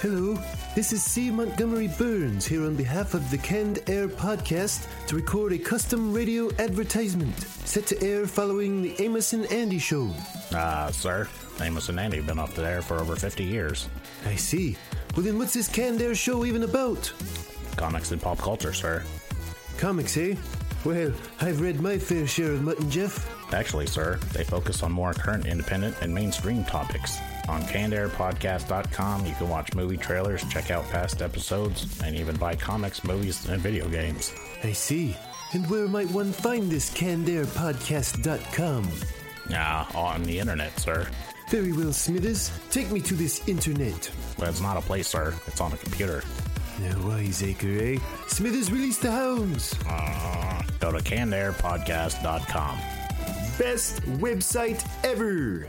Hello, this is C. Montgomery Burns here on behalf of the Canned Air podcast to record a custom radio advertisement set to air following the Amos and Andy show. Ah, sir. Amos and Andy have been off the air for over 50 years. I see. Well, then what's this Canned Air show even about? Comics and pop culture, sir. Comics, eh? Well, I've read my fair share of Mutt and Jeff. Actually, sir, they focus on more current, independent, and mainstream topics. On cannedairpodcast.com, you can watch movie trailers, check out past episodes, and even buy comics, movies, and video games. I see. And where might one find this cannedairpodcast.com? Ah, on the internet, sir. Very well, Smithers. Take me to this internet. Well, it's not a place, sir. It's on a computer. Now, wiseacre, eh? Smithers, release the hounds. Uh, go to cannedairpodcast.com. Best website ever.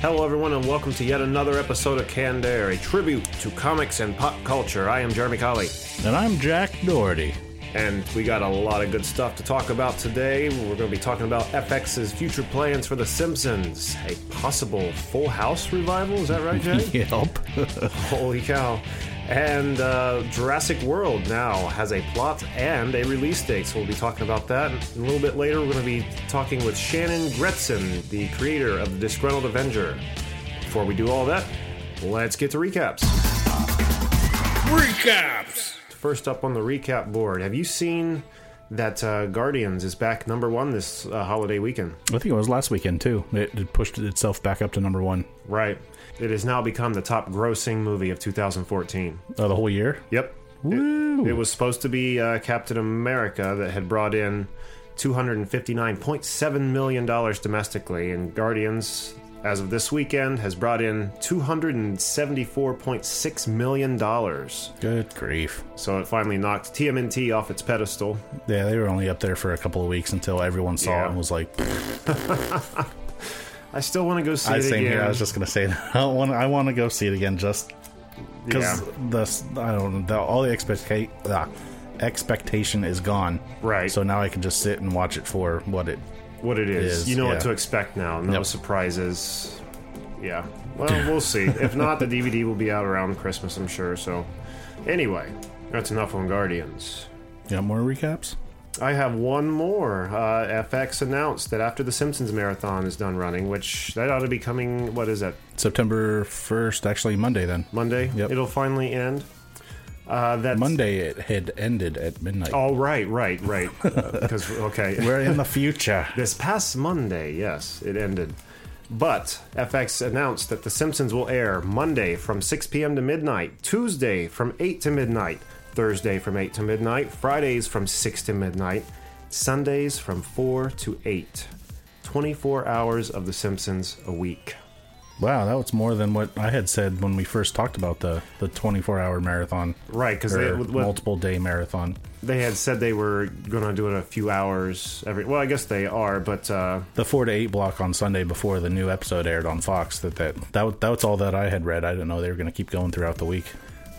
Hello, everyone, and welcome to yet another episode of Canned Air, a tribute to comics and pop culture. I am Jeramy Colley, And I'm Jack Doherty. and we got a lot of good stuff to talk about today. We're going to be talking about FX's future plans for The Simpsons, a possible Full House revival. Is that right, Jay? yep. Holy cow. And uh, Jurassic World now has a plot and a release date, so we'll be talking about that. And a little bit later, we're going to be talking with Shannon Gretzon, the creator of The Disgruntled Avenger. Before we do all that, let's get to recaps. Recaps! First up on the recap board, have you seen that uh, Guardians is back number one this uh, holiday weekend? I think it was last weekend, too. It, it pushed itself back up to number one. Right. It has now become the top grossing movie of 2014. Oh, the whole year? Yep. Woo! It, it was supposed to be uh, Captain America that had brought in $259.7 million domestically, and Guardians, as of this weekend, has brought in $274.6 million. Good grief. So it finally knocked TMNT off its pedestal. Yeah, they were only up there for a couple of weeks until everyone saw Yeah. it and was like, I still want to go see I it same again. here. I was just gonna say that. I want. I want to go see it again, just because Yeah. the I don't know the, all the expecta- uh, expectation is gone. Right. So now I can just sit and watch it for what it. what it is. is, you know yeah. what to expect now. No Yep. surprises. Yeah. Well, we'll see. If not, the DVD will be out around Christmas, I'm sure. So, anyway, that's enough on Guardians. You got more recaps? I have one more. Uh, FX announced that after the Simpsons marathon is done running, which that ought to be coming. What is that? September first, actually Monday. Then Monday. Yep. It'll finally end. Uh, that's Monday it had ended at midnight. Oh, right, right, right. Because okay, We're in the future. This past Monday, yes, it ended. But FX announced that The Simpsons will air Monday from 6 p.m. to midnight, Tuesday from 8 to midnight, Thursday from 8 to midnight, Fridays from 6 to midnight, Sundays from 4 to 8. 24 hours of The Simpsons a week. Wow, that was more than what I had said when we first talked about the the 24 hour marathon. Right, because they, what- multiple day marathon. they had said they were going to do it a few hours every. Well, I guess they are, but uh, the four to eight block on Sunday before the new episode aired on Fox. That that that was- that's all that I had read. I didn't know they were going to keep going throughout the week.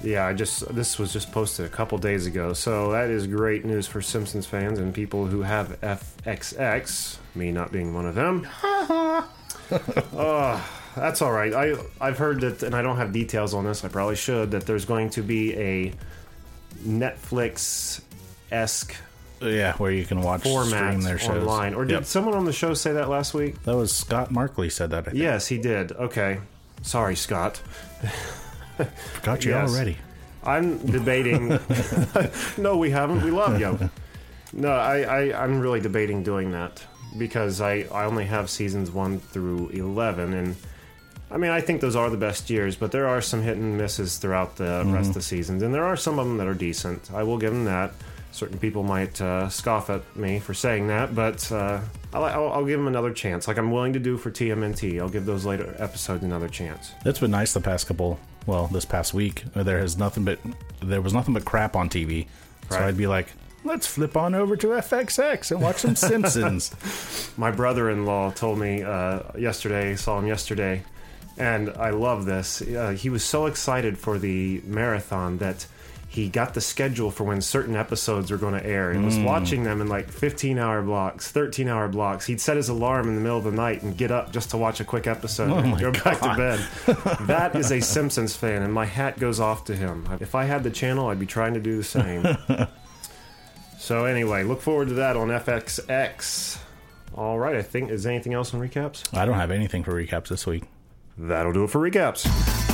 Yeah, I just this was just posted a couple days ago, so that is great news for Simpsons fans and people who have FXX. Me not being one of them. uh, that's all right. I I've heard that, and I don't have details on this. I probably should. That there's going to be a Netflix esque Yeah, where you can watch format stream their shows online. Or did Yep. someone on the show say that last week? that was Scott Markley said that. I think. Yes, he did. Okay, sorry, Scott. forgot you yes. already. I'm debating. no, we haven't. We love you. No, I, I, I'm really debating doing that because I, I only have seasons one through 11. And I mean, I think those are the best years, but there are some hit and misses throughout the rest of the seasons. And there are some of them that are decent. I will give them that. Certain people might uh, scoff at me for saying that, but uh, I'll, I'll, I'll give them another chance, like I'm willing to do for TMNT. I'll give those later episodes another chance. It's been nice the past couple well, this past week, uh, there has nothing but there was nothing but crap on TV. So I'd be like, let's flip on over to FXX and watch some Simpsons. My brother-in-law told me uh, yesterday. Saw him yesterday, and I love this. Uh, he was so excited for the marathon that he got the schedule for when certain episodes were going to air. and was Mm. watching them in like 15-hour blocks, 13-hour blocks. He'd set his alarm in the middle of the night and get up just to watch a quick episode Oh and go back to bed. that is a Simpsons fan, and my hat goes off to him. If I had the channel, I'd be trying to do the same. So anyway, look forward to that on FXX. All right, I think is there anything else on recaps? I don't have anything for recaps this week. That'll do it for recaps.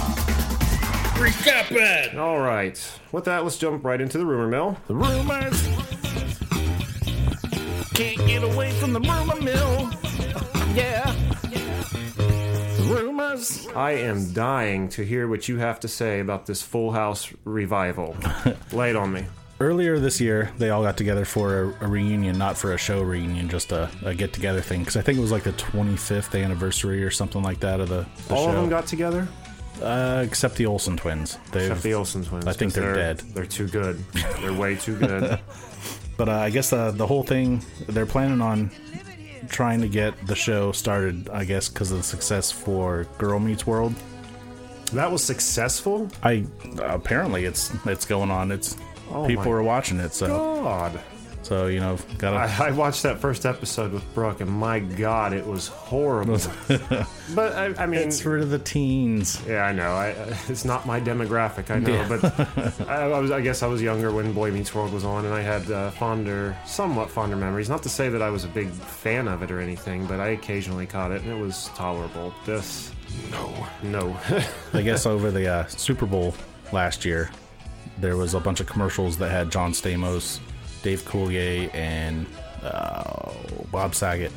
Recap it! All right, with that, let's jump right into the rumor mill. The rumors. Can't get away from the rumor mill. Yeah. Rumors. I am dying to hear what you have to say about this Full House revival. Lay it on me. Earlier this year, they all got together for a, a reunion, not for a show reunion, just a, a get together thing. Because I think it was like the 25th anniversary or something like that of the, the All show. of them got together, uh, except the Olsen twins. They've, except the Olsen twins. I think they're dead. They're too good. They're way too good. But uh, I guess uh, the whole thing, they're planning on trying to get the show started, I guess, because of the success for Girl Meets World. that was successful. I apparently it's it's going on. It's Oh people are watching it, so God. So you know gotta. I, I watched that first episode with Brooke, and my God, it was horrible. but I, I mean, it's for the teens. yeah, I know. I, uh, it's not my demographic, I know. But I, I was, I guess, I was younger when Boy Meets World was on, and I had uh, fonder, somewhat fonder memories. Not to say that I was a big fan of it or anything, but I occasionally caught it, and it was tolerable. This, no, no. I guess over the uh, Super Bowl last year, there was a bunch of commercials that had John Stamos, Dave Coulier, and uh, Bob Saget,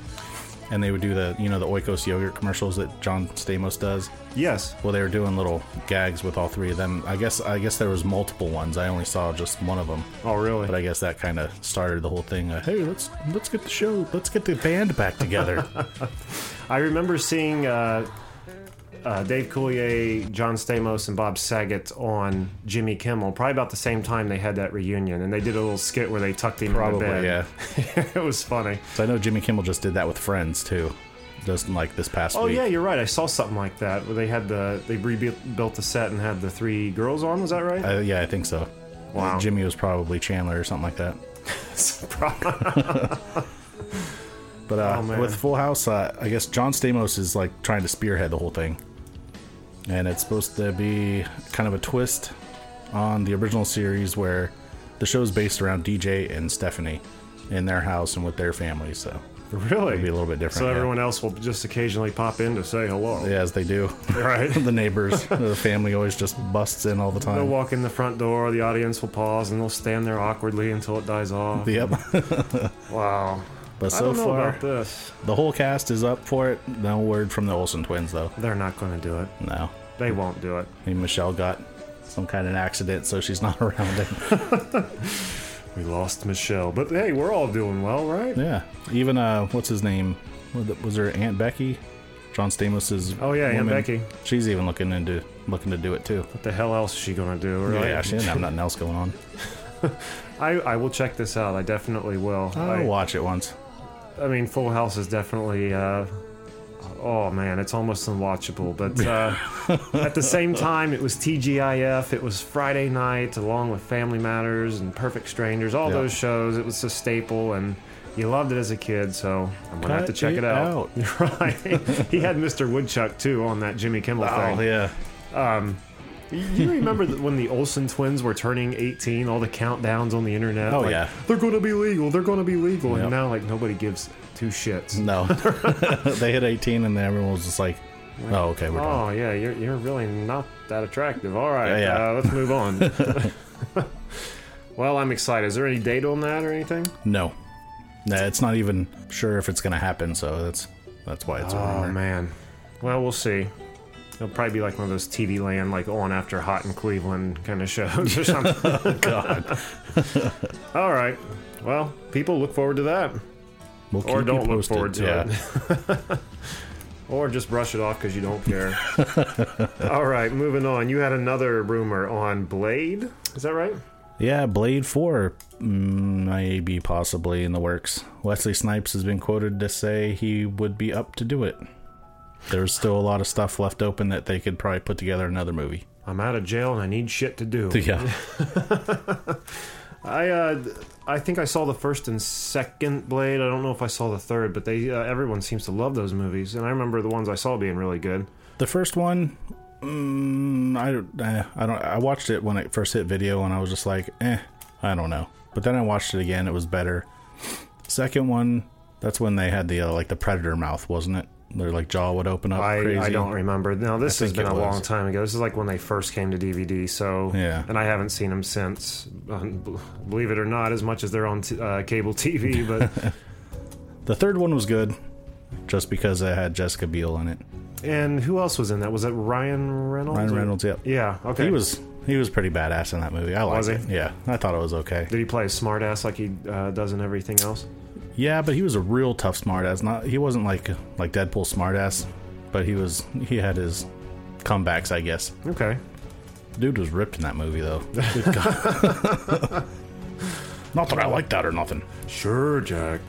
and they would do the you know the Oikos yogurt commercials that John Stamos does. yes. Well, they were doing little gags with all three of them. I guess I guess there was multiple ones. I only saw just one of them. Oh, really? But I guess that kind of started the whole thing. Uh, hey, let's let's get the show, let's get the band back together. I remember seeing uh, uh, Dave Coulier, John Stamos, and Bob Saget on Jimmy Kimmel, probably about the same time they had that reunion, and they did a little skit where they tucked him Probably, in the yeah. it was funny. So I know Jimmy Kimmel just did that with Friends too, just like this past Oh week. yeah, you're right. I saw something like that where they had the they rebuilt the set and had the three girls on. Was that right? Uh, yeah, I think so. Wow. Jimmy was probably Chandler or something like that. But uh, Oh, with Full House, uh, I guess John Stamos is like trying to spearhead the whole thing, and it's supposed to be kind of a twist on the original series where the show is based around DJ and Stephanie in their house and with their family. So really? it'll be a little bit different. so yeah. everyone else will just occasionally pop in to say hello. yeah, as they do. Right. the neighbors, the family always just busts in all the time. They'll walk in the front door, the audience will pause, and they'll stand there awkwardly until it dies off. Yep. Wow. But so far, about this. the whole cast is up for it. No word from the Olsen twins, though. They're not going to do it. No. They won't do it. I mean, Michelle got some kind of an accident, so she's not around it. We lost Michelle, but hey, we're all doing well, right? yeah. Even, uh, what's his name? Was her Aunt Becky? John Stamos's. Oh, yeah, Aunt? Becky. She's even looking into looking to do it too. What the hell else is she going to do? Right? Yeah, she didn't have nothing else going on. I, I will check this out. I definitely will. I'll I, watch it once. I mean, Full House is definitely. Uh, oh man, it's almost unwatchable. But uh, at the same time, it was TGIF. It was Friday night, along with Family Matters and Perfect Strangers. All Yeah. those shows. It was a staple, and you loved it as a kid. So I'm gonna have to check it, it out. right? he had Mr. Woodchuck too on that Jimmy Kimmel Oh thing. yeah. You remember that when the Olsen twins were turning 18, all the countdowns on the internet? Oh, like, yeah. They're going to be legal. They're going to be legal. Yep. And now, like, nobody gives two shits. No. they hit 18, and then everyone was just like, "Oh, okay, we're done." Oh, yeah, you're, you're really not that attractive. All right, Yeah, yeah. Uh, let's move on. well, I'm excited. Is there any date on that or anything? No. Nah, it's not even sure if it's gonna happen, so that's that's why it's a Oh, man. Well, we'll see. It'll probably be like one of those TV land, like on after Hot in Cleveland kind of shows or something. God. All right. Well, people look forward to that. We'll or don't look forward to yeah. it. Or just brush it off because you don't care. All right, moving on. You had another rumor on Blade. Is that right? Yeah, Blade 4 mm, maybe possibly in the works. Wesley Snipes has been quoted to say he would be up to do it. There's still a lot of stuff left open that they could probably put together another movie. I'm out of jail and I need shit to do. Yeah. I uh, I think I saw the first and second Blade. I don't know if I saw the third, but they uh, everyone seems to love those movies, and I remember the ones I saw being really good. The first one, mm, I, eh, I don't. I watched it when it first hit video, and I was just like, eh, I don't know. But then I watched it again; it was better. Second one, that's when they had the uh, like the predator mouth, wasn't it? Their like jaw would open up. I, crazy. I don't remember. Now this has been it a long time ago. This is like when they first came to DVD. So Yeah. and I haven't seen them since. Um, believe it or not, as much as they're on t- uh, cable TV, but The third one was good, just because it had Jessica Biel in it. and who else was in that? Was that Ryan Reynolds? Ryan Reynolds, yep. Yeah. Okay. He was he was pretty badass in that movie. I liked Was he? it. Yeah, I thought it was okay. Did he play a smartass like he uh, does in everything else? Yeah, but he was a real tough smartass. Not he wasn't like like Deadpool smartass, but he was he had his comebacks, I guess. Okay. Dude was ripped in that movie though. Not that I like that or nothing. Sure, Jack.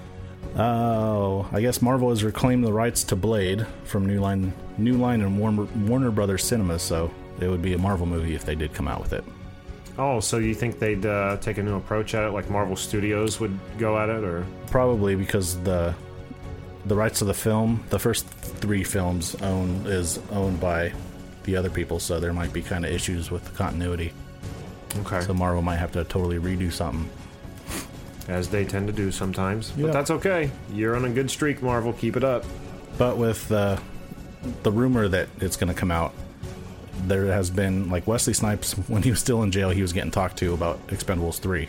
Oh, I guess Marvel has reclaimed the rights to Blade from New Line, New Line and Warner, Warner Brothers Cinema, so it would be a Marvel movie if they did come out with it. Oh, so you think they'd uh, take a new approach at it, like Marvel Studios would go at it, or Probably because the the rights to the film, the first three films own is owned by the other people, so there might be kind of issues with the continuity. okay, So Marvel might have to totally redo something. as they tend to do sometimes. Yeah. But that's okay. You're on a good streak, Marvel. Keep it up. But with the the rumor that it's going to come out, there has been like Wesley Snipes when he was still in jail, he was getting talked to about Expendables three.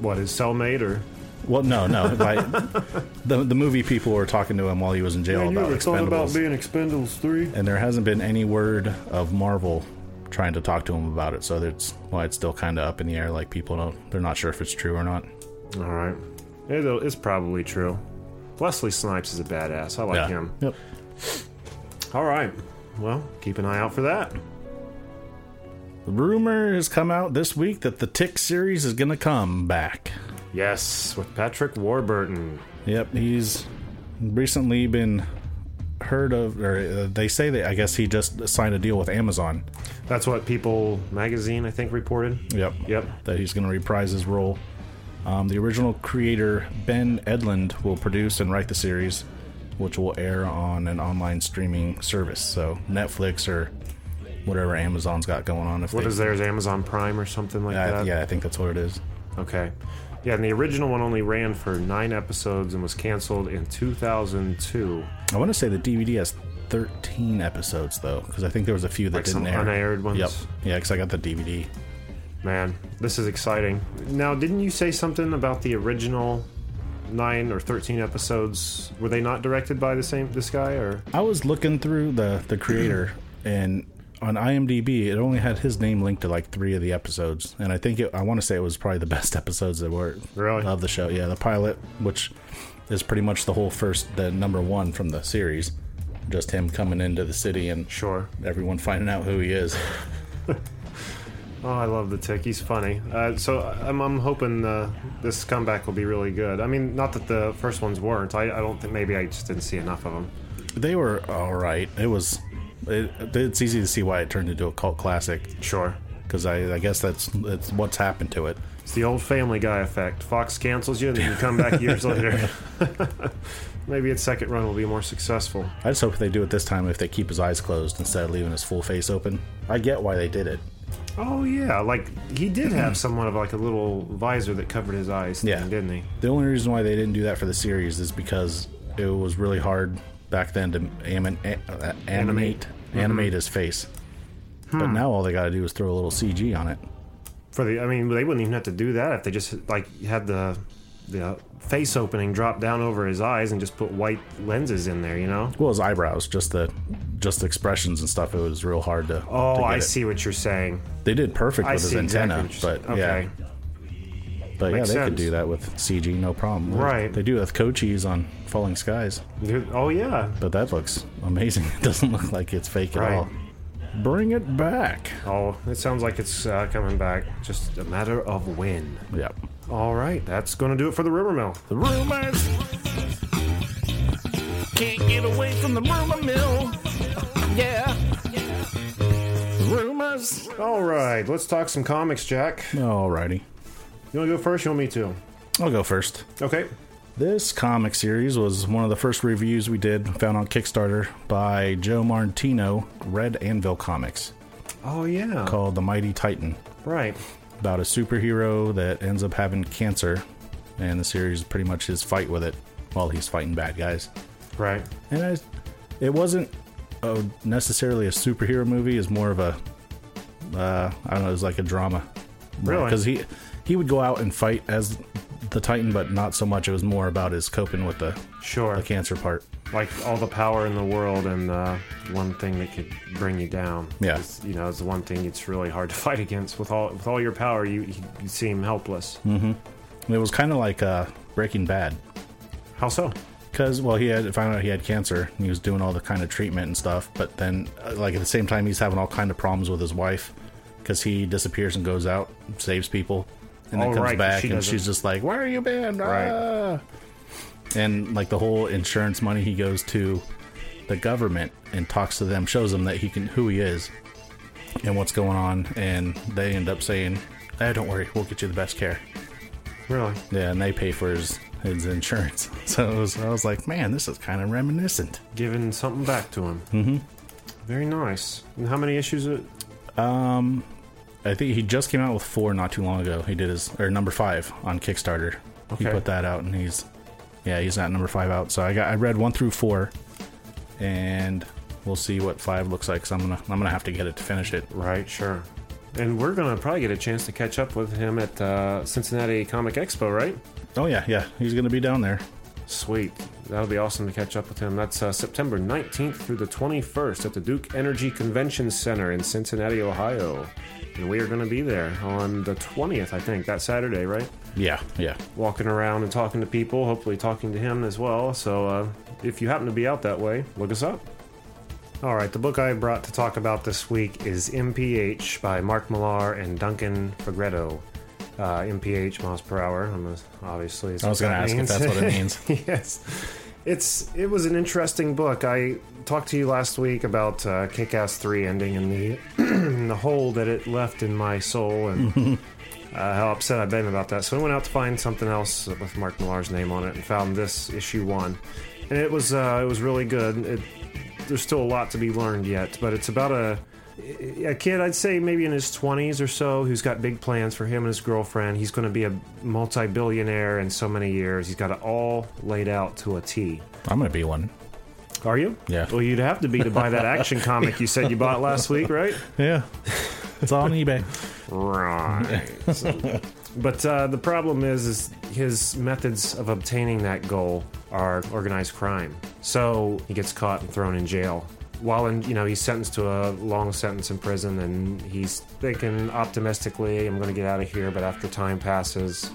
What is cellmate or? Well, no, no, like the the movie people were talking to him while he was in jail about Expendables, being Expendables three? and there hasn't been any word of Marvel trying to talk to him about it. So that's why it's still kind of up in the air. Like people don't, they're not sure if it's true or not. All right, It'll, it's probably true. Wesley Snipes is a badass. I like yeah. him. Yep. All right. Well, keep an eye out for that. The rumor has come out this week that the Tick series is going to come back. Yes, with Patrick Warburton. Yep, he's recently been heard of, or uh, they say that I guess he just signed a deal with Amazon. That's what People Magazine, I think, reported. Yep. Yep. That he's going to reprise his role. Um, the original creator, Ben Edlund, will produce and write the series, which will air on an online streaming service. So Netflix or whatever Amazon's got going on. If What they, is theirs? Amazon Prime or something like I- that? yeah, I think that's what it is. Okay. Yeah, and the original one only ran for nine episodes and was canceled in 2002. I want to say the DVD has 13 episodes, though, because I think there was a few that Like didn't air. unaired ones? Yep. Yeah, because I got the DVD. Man, this is exciting. Now, didn't you say something about the original nine or 13 episodes? Were they not directed by the same this guy or? I was looking through the the creator, and on IMDb, it only had his name linked to like three of the episodes, and I think it, I want to say it was probably the best episodes that were Really? of the show. Yeah, the pilot, which is pretty much the whole first, the number one from the series, just him coming into the city and Sure. everyone finding out who he is. Oh, I love the tick. He's funny. Uh, so I'm, I'm hoping uh, this comeback will be really good. I mean, not that the first ones weren't. I, I don't think maybe I just didn't see enough of them. They were all right. It was. It, it's easy to see why it turned into a cult classic Sure. because I, I guess that's that's what's happened to it. It's the old Family Guy effect. Fox cancels you, and then you come back years later. Maybe its second run will be more successful. I just hope they do it this time if they keep his eyes closed instead of leaving his full face open. I get why they did it. Oh yeah, like he did have somewhat of like a little visor that covered his eyes, thing, Yeah. didn't he? The only reason why they didn't do that for the series is because it was really hard back then to a- uh, animate animate his face. But now all they got to do is throw a little CG on it. For the, I mean, they wouldn't even have to do that if they just like had the the face opening drop down over his eyes and just put white lenses in there, you know? Well, his eyebrows, just the just the expressions and stuff. It was real hard to. Oh, to I it. see what you're saying. They did perfect I with his antenna, exactly but okay. yeah, But Makes yeah, they could do that with CG, no problem. Right. They do it with Cochise on Falling Skies, Dude, Oh yeah. but that looks amazing. It doesn't look like it's fake Right. at all. Bring it back. Oh, it sounds like it's uh, coming back. Just a matter of when. Yep. All right, that's going to do it for the rumor mill. The rumors. Can't get away from the rumor mill. Yeah. Rumors. All right, let's talk some comics, Jack. Alrighty. You want to go first? You want me to? I'll go first. Okay. This comic series was one of the first reviews we did, found on Kickstarter by Joe Martino, Red Anvil Comics, Oh yeah. called The Mighty Titan. Right. About a superhero that ends up having cancer, and the series is pretty much his fight with it while he's fighting bad guys. Right. And I, it wasn't a, necessarily a superhero movie; it's more of a, uh, I don't know, it was like a drama. Really? Because he he would go out and fight as the Titan, but not so much. It was more about his coping with the Sure. the cancer part. Like all the power in the world, and uh, one thing that could bring you down. Yeah. Is, you know, is the one thing it's really hard to fight against. With all with all your power, you you, seem helpless. And it was kind of like uh, Breaking Bad. How so? Because, well, he had found out he had cancer and he was doing all the kind of treatment and stuff. But then, uh, like, at the same time, he's having all kind of problems with his wife because he disappears and goes out, saves people, and then Oh, comes right, back she and doesn't- she's just like, Where are you been? Right. Ah." And, like, the whole insurance money, he goes to the government and talks to them, shows them that he can, who he is and what's going on. And they end up saying, eh, Don't worry, we'll get you the best care. Really? Yeah, and they pay for his his insurance. So it was, I was like, man, this is kind of reminiscent. Giving something back to him. Mm-hmm. Very nice. And how many issues? It? I think he just came out with four not too long ago. He did his or number five on Kickstarter. okay. He put that out, and he's yeah, he's at number five out. So I got I read one through four, and we'll see what five looks like. So I'm gonna I'm gonna have to get it to finish it. Right. Sure. And we're gonna probably get a chance to catch up with him at uh, Cincinnati Comic Expo, right? Oh yeah, yeah, he's gonna be down there. Sweet. That'll be awesome to catch up with him. That's uh, September 19th through the 21st at the Duke Energy Convention Center in Cincinnati, Ohio. And we are going to be there on the 20th, I think, that Saturday, right? Yeah, yeah. Walking around and talking to people, hopefully talking to him as well. So uh, if you happen to be out that way, look us up. All right, the book I brought to talk about this week is MPH by Mark Millar and Duncan Fegredo. Uh, MPH, miles per hour. I'm a- obviously, I was gonna that ask if that's what it means. yes, it's it was an interesting book. I talked to you last week about uh, Kick-Ass Three ending and the the hole that it left in my soul and uh, how upset I've been about that. So I went out to find something else with Mark Millar's name on it and found this issue one, and it was uh, it was really good. It, there's still a lot to be learned yet, but it's about a a kid, I'd say maybe in his 20s or so, who's got big plans for him and his girlfriend. He's going to be a multi billionaire in so many years. He's got it all laid out to a T. I'm gonna be one. Are you? Yeah. Well, you'd have to be to buy that action comic you said you bought last week, right? Yeah, it's on eBay. Right. So- but uh, the problem is, is his methods of obtaining that goal are organized crime. So he gets caught and thrown in jail. While in, you know, he's sentenced to a long sentence in prison, and he's thinking optimistically, "I'm going to get out of here." But after time passes,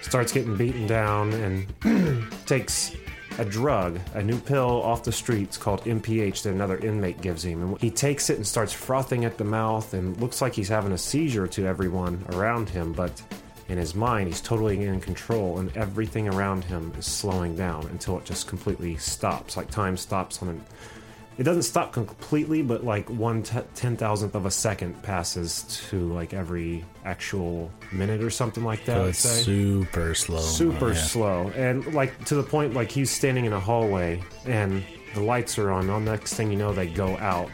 starts getting beaten down and takes a drug, a new pill off the streets called MPH that another inmate gives him. And he takes it and starts frothing at the mouth and looks like he's having a seizure to everyone around him, but in his mind, he's totally in control and everything around him is slowing down until it just completely stops. Like time stops on an. It doesn't stop completely, but like one te- ten thousandth of a second passes to like every actual minute or something like that. So it's say super slow. super Yeah. slow and like to the point like he's standing in a hallway and the lights are on the next thing you know they go out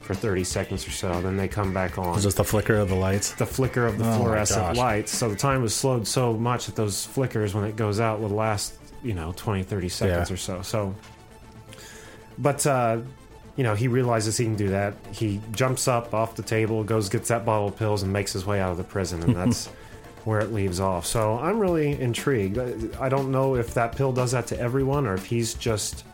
for 30 seconds or so then they come back on It's just the flicker of the lights. the flicker of the Oh fluorescent lights so the time was slowed so much that those flickers when it goes out would last you know 20 30 seconds Yeah. or so so but uh you know he realizes he can do that he jumps up off the table goes gets that bottle of pills and makes his way out of the prison and that's where it leaves off so i'm really intrigued i don't know if that pill does that to everyone or if he's just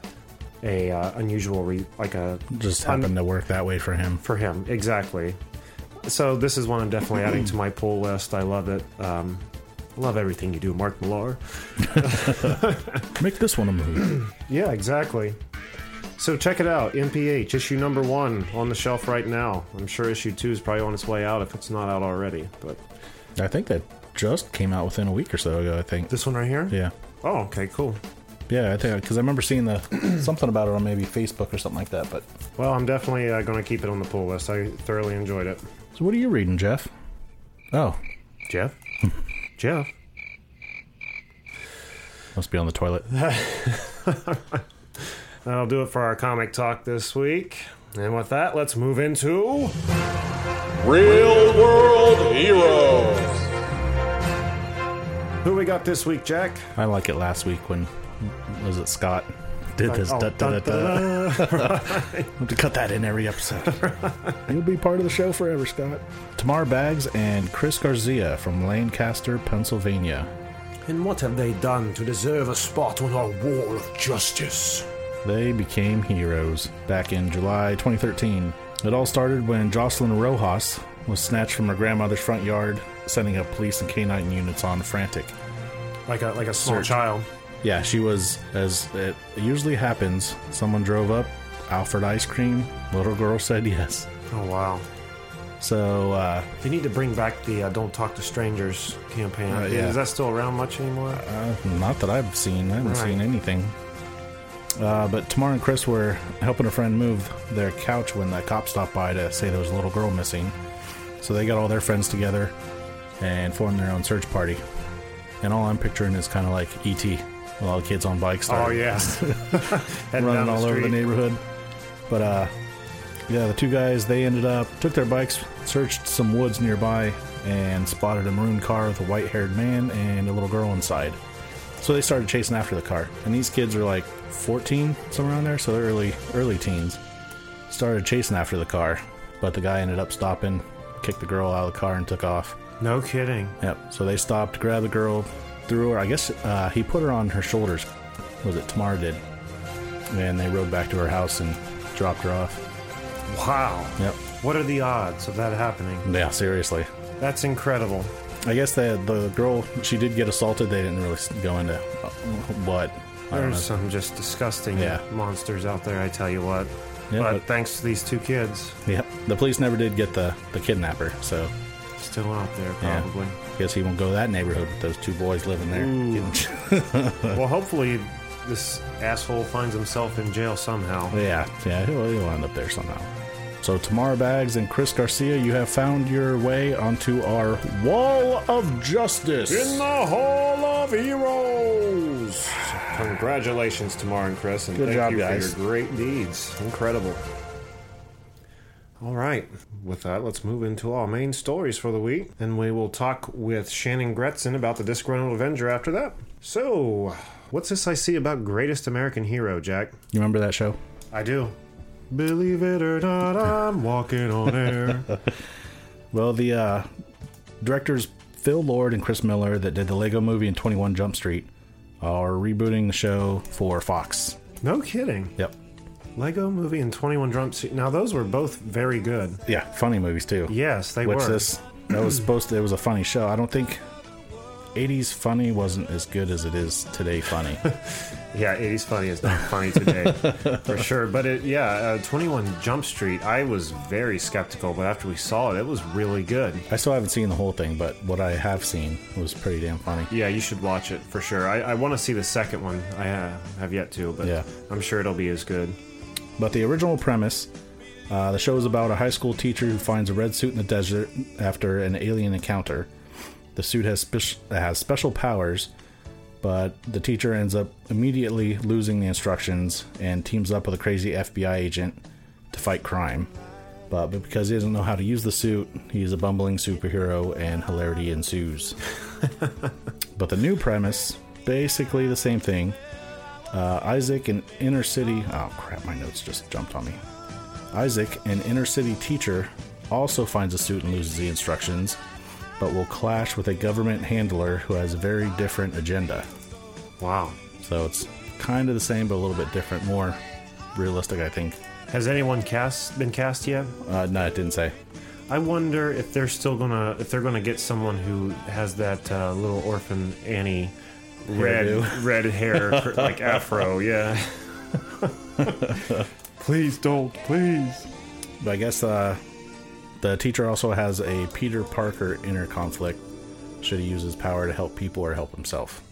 a uh, unusual re- like a Just happened to work that way for him. for him exactly so this is one i'm definitely adding to my pull list i love it um, Love everything you do, Mark Millar. Make this one a movie. Yeah, exactly. So check it out, MPH issue number one on the shelf right now. I'm sure issue two is probably on its way out if it's not out already. But I think that just came out within a week or so ago. I think. this one right here. Yeah. Oh, okay, cool. Yeah, I think because I remember seeing the something about it on maybe Facebook or something like that. But Well, I'm definitely uh, going to keep it on the pull list. I thoroughly enjoyed it. so, what are you reading, Jeff? Oh, Jeff. Jeff. must be on the toilet. That'll do it for our comic talk this week. And with that, let's move into. Real World Heroes. Who we got this week, Jack? I like it last week when was it Scott did this. Oh, da, da, da, da. to cut that in every episode. You'll be part of the show forever, Scott. Tamar Baggs and Chris Garcia from Lancaster, Pennsylvania. and what have they done to deserve a spot on our wall of justice? They became heroes back in July 2013. It all started when Jocelyn Rojas was snatched from her grandmother's front yard, sending up police and canine units on frantic. Like a like a small Search. child. Yeah, she was, as it usually happens, someone drove up, Alfred ice cream, little girl said yes. Oh wow. So, uh, They need to bring back the uh, "Don't Talk to Strangers" campaign. Uh, yeah. Is that still around much anymore? Uh, not that I've seen. I haven't Right. seen anything. Uh, but Tamara and Chris were helping a friend move their couch when the cops stopped by to say there was a little girl missing. So they got all their friends together and formed their own search party. And all I'm picturing is kind of like E.T. with all the kids on bikes oh yes. Running all over the neighborhood. But uh, yeah, the two guys they ended up took their bikes, searched some woods nearby, and spotted a maroon car with a white-haired man and a little girl inside. So they started chasing after the car, and these kids are like 14, somewhere around there, so they're early early teens. Started chasing after the car, but the guy ended up stopping, kicked the girl out of the car, and took off. No kidding. Yep. So they stopped, grabbed the girl, threw her. I guess uh, he put her on her shoulders. Was it Tamar did? And they rode back to her house and dropped her off. Wow. Yep. What are the odds of that happening? Yeah, seriously. That's incredible. I guess the the girl she did get assaulted. They didn't really go into what. I don't know. There's some just disgusting Yeah. monsters out there. I tell you what. Yeah, but but- thanks to these two kids, Yep. The police never did get the the kidnapper. So still out there yeah, probably. guess he won't go to that neighborhood with those two boys living there. well, hopefully this asshole finds himself in jail somehow. Yeah, yeah, he'll, he'll end up there somehow. So, Tamara Baggs and Chris Garcia, you have found your way onto our Wall of Justice. In the Hall of Heroes. Congratulations, Tamar and Chris, and Good thank job, you guys. for your great deeds. Incredible. All right, with that, let's move into our main stories for the week, and we will talk with Shannon Gretzon about the Disgruntled Avenger after that. So, what's this I see about Greatest American Hero, Jack? You remember that show? I do. Believe it or not, I'm walking on air. Well, the uh, directors Phil Lord and Chris Miller that did the Lego movie and 21 Jump Street are rebooting the show for Fox. No kidding. Yep. Lego Movie and 21 Jump Street. Now, those were both very good. Yeah, funny movies too. Yes, they Which were. this that was supposed to it was a funny show. I don't think 80s funny wasn't as good as it is today funny. Yeah, 80s funny is not funny today, for sure. But it, yeah, uh, 21 Jump Street, I was very skeptical, but after we saw it, it was really good. I still haven't seen the whole thing, but what I have seen was pretty damn funny. Yeah, you should watch it for sure. I, I want to see the second one. I uh, have yet to, but Yeah. I'm sure it'll be as good. But the original premise, uh, the show is about a high school teacher who finds a red suit in the desert after an alien encounter. The suit has spec- has special powers, but the teacher ends up immediately losing the instructions and teams up with a crazy FBI agent to fight crime. But, but because he doesn't know how to use the suit, he's a bumbling superhero and hilarity ensues. but the new premise, basically the same thing. Uh, Isaac, an inner city. Oh crap, my notes just jumped on me. Isaac, an inner city teacher, also finds a suit and loses the instructions, but will clash with a government handler who has a very different agenda. Wow. So it's kind of the same, but a little bit different, more realistic, I think. Has anyone cast been cast yet? Uh, no, it didn't say. I wonder if they're still gonna if they're gonna get someone who has that uh, little orphan Annie red Hairdo. red hair like afro. Yeah. please don't, please. But I guess uh, the teacher also has a Peter Parker inner conflict. Should he use his power to help people or help himself?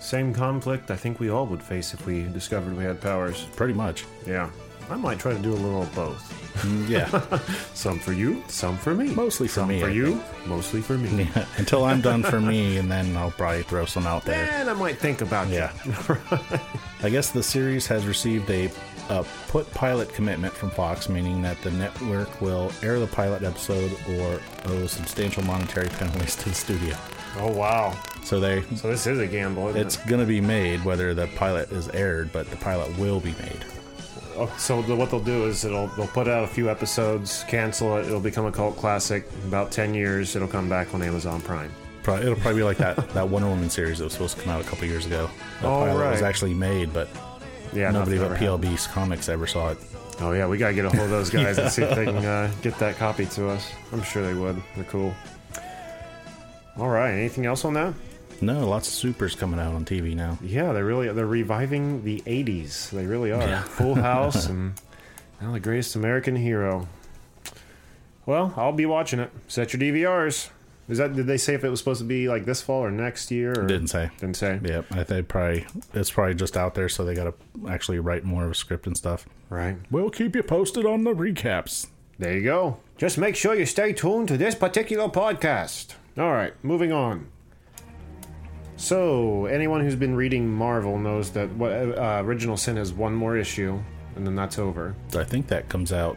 Same conflict I think we all would face if we discovered we had powers. Pretty much. Yeah. I might try to do a little of both. Mm, Yeah. Some for you, some for me. Mostly for some me, for I you, mostly for me. Until I'm done for me, and then I'll probably throw some out there. And I might think about Yeah. I guess the series has received a, a put pilot commitment from Fox, meaning that the network will air the pilot episode or owe substantial monetary penalties to the studio. Oh wow. So they So this is a gamble. Isn't it's it? going to be made whether the pilot is aired, but the pilot will be made. Oh, so the, what they'll do is it'll they'll put out a few episodes, cancel it. It'll become a cult classic. About ten years, it'll come back on Amazon Prime. Probably, it'll probably be like that that Wonder Woman series that was supposed to come out a couple years ago. The Oh, pilot was actually made, but Yeah. nobody but PLB's Comics ever saw it. Oh yeah, we gotta get a hold of those guys and see if they can uh, get that copy to us. I'm sure they would. They're cool. All right. Anything else on that? No, lots of supers coming out on TV now. Yeah, they're really they're reviving the '80s. They really are. Full House and now the Greatest American Hero. Well, I'll be watching it. Set your DVRs. Is that? Did they say if it was supposed to be like this fall or next year? Or? Didn't say. Didn't say. Yep, I think probably it's probably just out there, so they got to actually write more of a script and stuff. Right. We'll keep you posted on the recaps. There you go. Just make sure you stay tuned to this particular podcast. All right, moving on. So, anyone who's been reading Marvel knows that what uh, Original Sin has one more issue, and then that's over. I think that comes out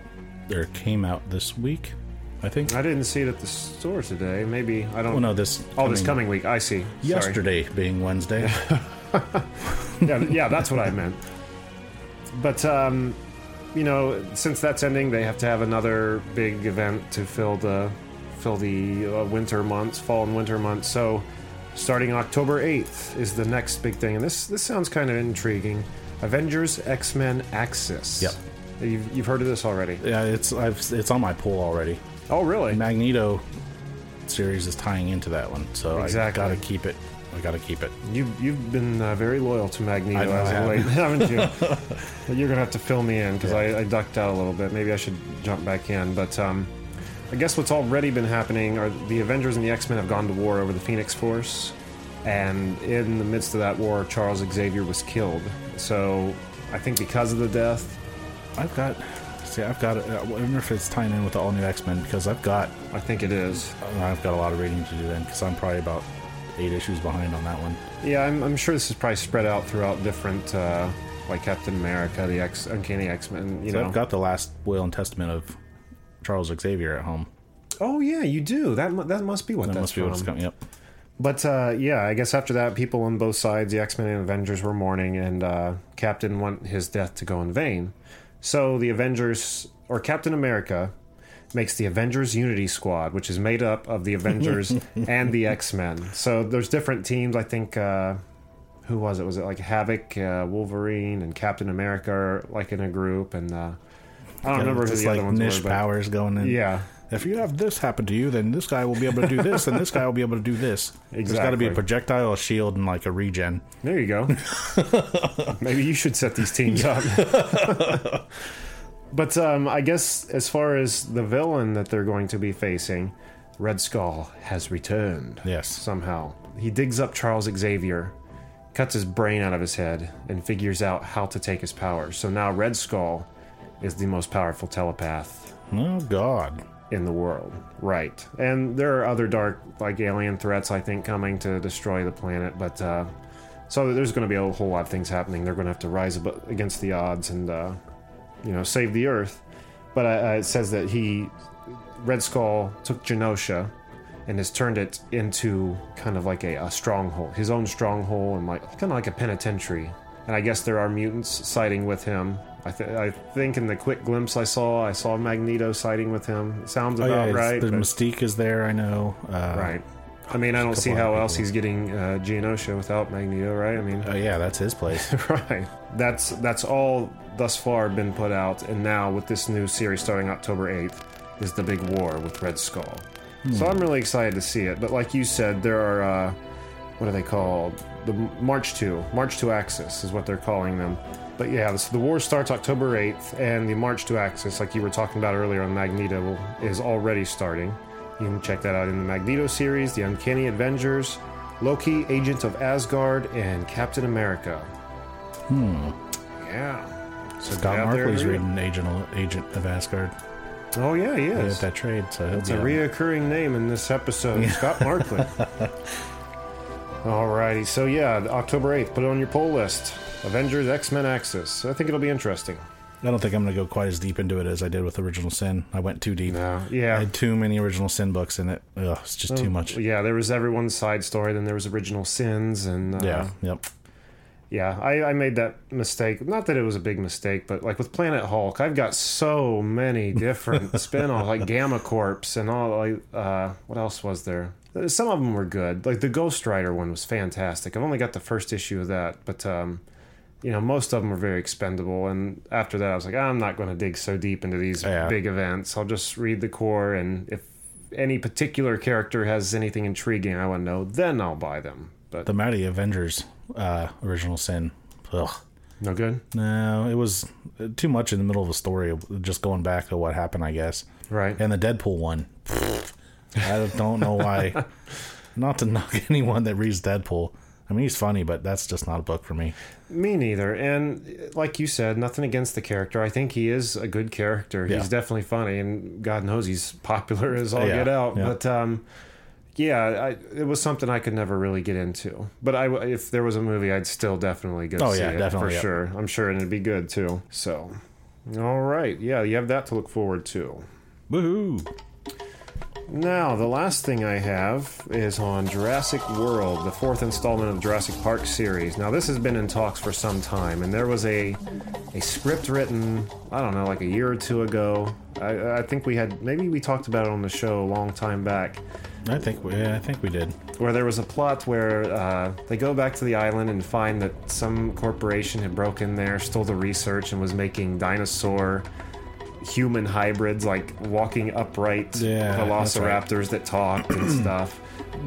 or came out this week. I think. I didn't see it at the store today. Maybe I don't. Oh no, this Oh, this coming week. I see. Sorry. yesterday being Wednesday. yeah, yeah, that's what I meant. But um, you know, since that's ending, they have to have another big event to fill the fill the uh, winter months, fall and winter months. So, starting October eighth is the next big thing, and this this sounds kind of intriguing. Avengers X Men Axis. Yep. You've, you've heard of this already? yeah, it's I've, it's on my poll already. Oh, really? Magneto series is tying into that one, so Exactly. I gotta keep it. I gotta keep it. You you've been uh, very loyal to Magneto as I of have. late, haven't you? but you're gonna have to fill me in because I, I ducked out a little bit. Maybe I should jump back in. But um, I guess what's already been happening are the Avengers and the X Men have gone to war over the Phoenix Force, and in the midst of that war, Charles Xavier was killed. So I think because of the death, I've got. See, I've got. I wonder if it's tying in with the all new X Men because I've got. I think it is. I've got a lot of reading to do then because I'm probably about eight issues behind on that one. Yeah, I'm, I'm sure this is probably spread out throughout different, uh, like Captain America, the X, Uncanny X Men. You So know, I've got the last will and testament of Charles Xavier at home. oh yeah, you do. That that must be what That that's must be what's coming. Yep. But uh, yeah, I guess after that, people on both sides, the X Men and Avengers, were mourning, and uh, Captain want his death to go in vain. So the Avengers, or Captain America, makes the Avengers Unity Squad, which is made up of the Avengers and the X Men. So there's different teams. I think uh, who was it? Was it like Havoc, uh, Wolverine, and Captain America, are like in a group? And uh, I don't remember who the like other ones niche were. But powers going in. yeah, If you have this happen to you, then this guy will be able to do this, and this guy will be able to do this. Exactly. There's got to be a projectile, a shield, and like a regen. There you go. Maybe you should set these teams up. but um, I guess as far as the villain that they're going to be facing, Red Skull has returned. Yes. Somehow. He digs up Charles Xavier, cuts his brain out of his head, and figures out how to take his powers. So now Red Skull is the most powerful telepath Oh God. In the world. Right. And there are other dark, like alien threats, I think, coming to destroy the planet. But uh, so there's going to be a whole lot of things happening. They're going to have to rise ab- against the odds and, uh, you know, save the Earth. But uh, uh, it says that he, Red Skull, took Genosha and has turned it into kind of like a, a stronghold, his own stronghold, and like kind of like a penitentiary. And I guess there are mutants siding with him. I, th- I think in the quick glimpse I saw, I saw Magneto siding with him. Sounds Oh about yeah, right. the but- Mystique is there. I know. Uh, right. I mean, I don't see how else he's getting uh, Genosha without Magneto, right? I mean, Oh yeah, that's his place. right. That's that's all thus far been put out, and now with this new series starting October eighth, is the big war with Red Skull. So I'm really excited to see it. But like you said, there are uh, what are they called? The March Two, March to Axis is what they're calling them. But yeah, so the war starts October 8th, and the March to Axis, like you were talking about earlier on Magneto, is already starting. You can check that out in the Magneto series, the Uncanny Avengers, Loki, Agent of Asgard, and Captain America. Hmm. Yeah. So Scott get out there and Markley's read reading Agent Agent of Asgard. Oh yeah, he is. that trade, so It's a reoccurring name in this episode, Scott Markley. Alrighty, so yeah, October 8th, put it on your poll list. Avengers X Men Axis. I think it'll be interesting. I don't think I'm going to go quite as deep into it as I did with Original Sin. I went too deep. No, I yeah. had too many Original Sin books in it. Ugh, it's just too much. Yeah, there was everyone's side story, then there was Original Sins, and uh, Yeah, yep. Yeah, I, I made that mistake. Not that it was a big mistake, but like with Planet Hulk, I've got so many different spin-offs, like Gamma Corps and all. Like, uh, what else was there? Some of them were good. Like the Ghost Rider one was fantastic. I've only got the first issue of that, but um, you know, most of them were very expendable. And after that, I was like, I'm not going to dig so deep into these Yeah. big events. I'll just read the core, and if any particular character has anything intriguing I want to know, then I'll buy them. But The Mighty Avengers uh, Original Sin. Ugh. no good, No, it was too much in the middle of the story, just going back to what happened, I guess. right? And the Deadpool one. I don't know why. Not to knock anyone that reads Deadpool. I mean, he's funny, but that's just not a book for me. Me neither. And like you said, nothing against the character. I think he is a good character. Yeah. He's definitely funny, and God knows he's popular as all Yeah, get out. yeah. But um, yeah, I, it was something I could never really get into. But I, if there was a movie, I'd still definitely go Oh, see yeah, it definitely, for yeah. sure. I'm sure, and it'd be good too. So, all right, yeah, you have that to look forward to. Woohoo! Now, the last thing I have is on Jurassic World, the fourth installment of the Jurassic Park series. Now, this has been in talks for some time, and there was a a script written, I don't know, like a year or two ago. I, I think we had maybe we talked about it on the show a long time back, I think we, yeah, I think we did. where there was a plot where uh, they go back to the island and find that some corporation had broken there, stole the research, and was making dinosaur human hybrids, like walking upright Yeah, that's right. velociraptors that talked and stuff.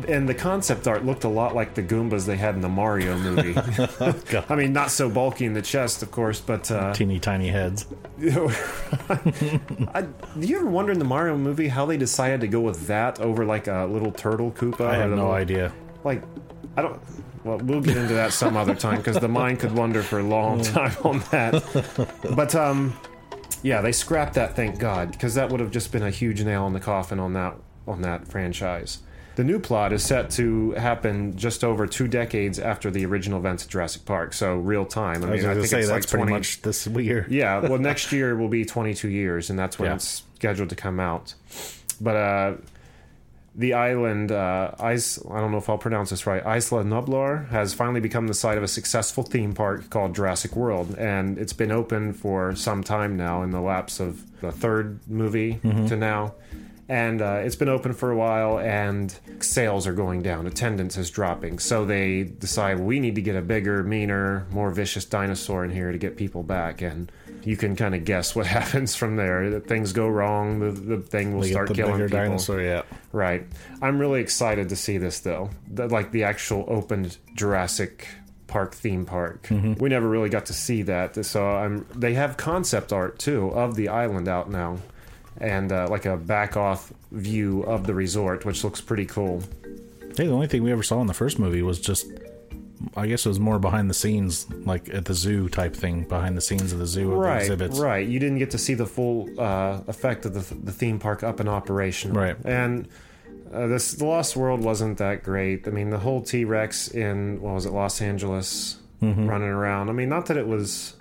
And the concept art looked a lot like the Goombas they had in the Mario movie. I mean, not so bulky in the chest, of course, but uh, Teeny tiny heads. I, do you ever wonder in the Mario movie how they decided to go with that over like a little turtle Koopa? I have no little- idea. like I don't. Well, we'll get into that some other time because the mind could wander for a long time on that. But um, yeah, they scrapped that. Thank God, because that would have just been a huge nail in the coffin on that on that franchise. The new plot is set to happen just over two decades after the original events of Jurassic Park, so real time. I I was mean, I going to think say it's that's like pretty much this year. yeah, well, next year will be 22 years, and that's when Yeah. it's scheduled to come out. But uh, the island, uh, Is- I don't know if I'll pronounce this right, Isla Nublar, has finally become the site of a successful theme park called Jurassic World, and it's been open for some time now in the lapse of the third movie to now. And uh, it's been open for a while, and sales are going down. Attendance is dropping. So they decide we need to get a bigger, meaner, more vicious dinosaur in here to get people back. And you can kind of guess what happens from there. That things go wrong, the, the thing will They start killing people. dinosaur, yeah. Right. I'm really excited to see this though. The, like the actual opened Jurassic Park theme park. We never really got to see that. So I'm they have concept art too of the island out now. And uh, like a back off view of the resort, which looks pretty cool. Hey, the only thing we ever saw in the first movie was just, I guess it was more behind the scenes, like at the zoo type thing, behind the scenes of the zoo of the Right, exhibits. right. You didn't get to see the full uh, effect of the, the theme park up in operation. Right. And uh, this the Lost World wasn't that great. I mean, the whole T Rex in what was it, Los Angeles, Mm-hmm. running around. I mean, not that it was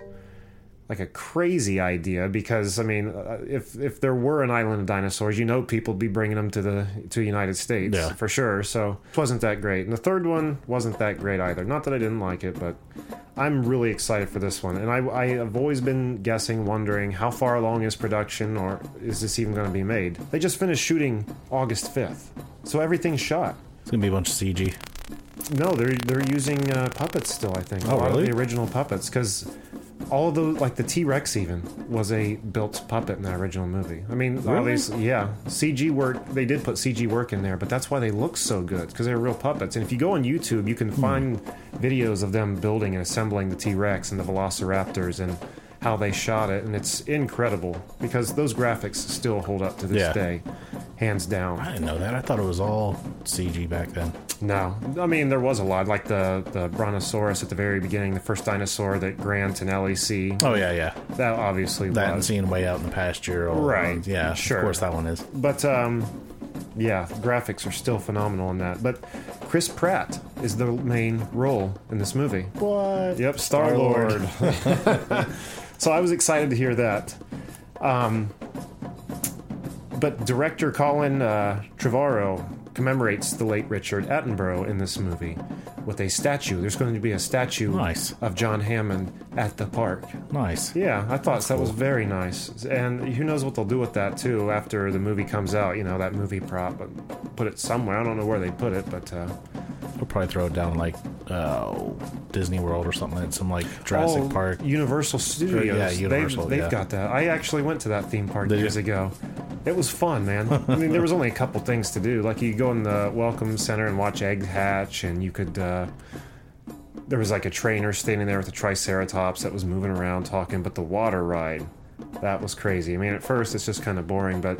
like a crazy idea because I mean, uh, if if there were an island of dinosaurs, you know, people'd be bringing them to the to the United States Yeah. for sure. So it wasn't that great. And the third one wasn't that great either. Not that I didn't like it, but I'm really excited for this one. And I I have always been guessing, wondering how far along is production, or is this even going to be made? They just finished shooting August 5th, so everything's shot. It's gonna be a bunch of CG. No, they're they're using uh, puppets still. I think. Oh, a lot really? of the original puppets because all of those, like the T Rex, even was a built puppet in that original movie. I mean, obviously, yeah, CG work. They did put CG work in there, but that's why they look so good because they're real puppets. And if you go on YouTube, you can hmm. find videos of them building and assembling the T Rex and the Velociraptors and how they shot it, and it's incredible because those graphics still hold up to this Yeah. day, hands down. I didn't know that. I thought it was all CG back then. No, I mean there was a lot, like the the Brontosaurus at the very beginning, the first dinosaur that Grant and Ellie see. Oh yeah, yeah. That obviously That and was. seeing way out in the pasture. Or, Right, Yeah. sure. Of course, that one is. But um, yeah, graphics are still phenomenal in that. But Chris Pratt is the main role in this movie. What? Yep, Star Lord. so I was excited to hear that. Um, but director Colin uh, Trevorrow commemorates the late Richard Attenborough in this movie with a statue. There's going to be a statue Nice. of John Hammond at the park. Nice. Yeah, I thought that was very nice. And who knows what they'll do with that too after the movie comes out, you know, that movie prop. But put it somewhere. I don't know where they put it, but uh, We'll probably throw it down like uh, Disney World or something. Some like Jurassic oh, Park. Universal Studios. Yeah, Universal, They've, they've got that. I actually went to that theme park Did you? years ago. It was fun, man. I mean, there was only a couple things to do. Like you go in the welcome center and watch eggs hatch, and you could. Uh, Uh, there was like a trainer standing there with a triceratops that was moving around talking, but the water ride, that was crazy. I mean, at first it's just kind of boring, but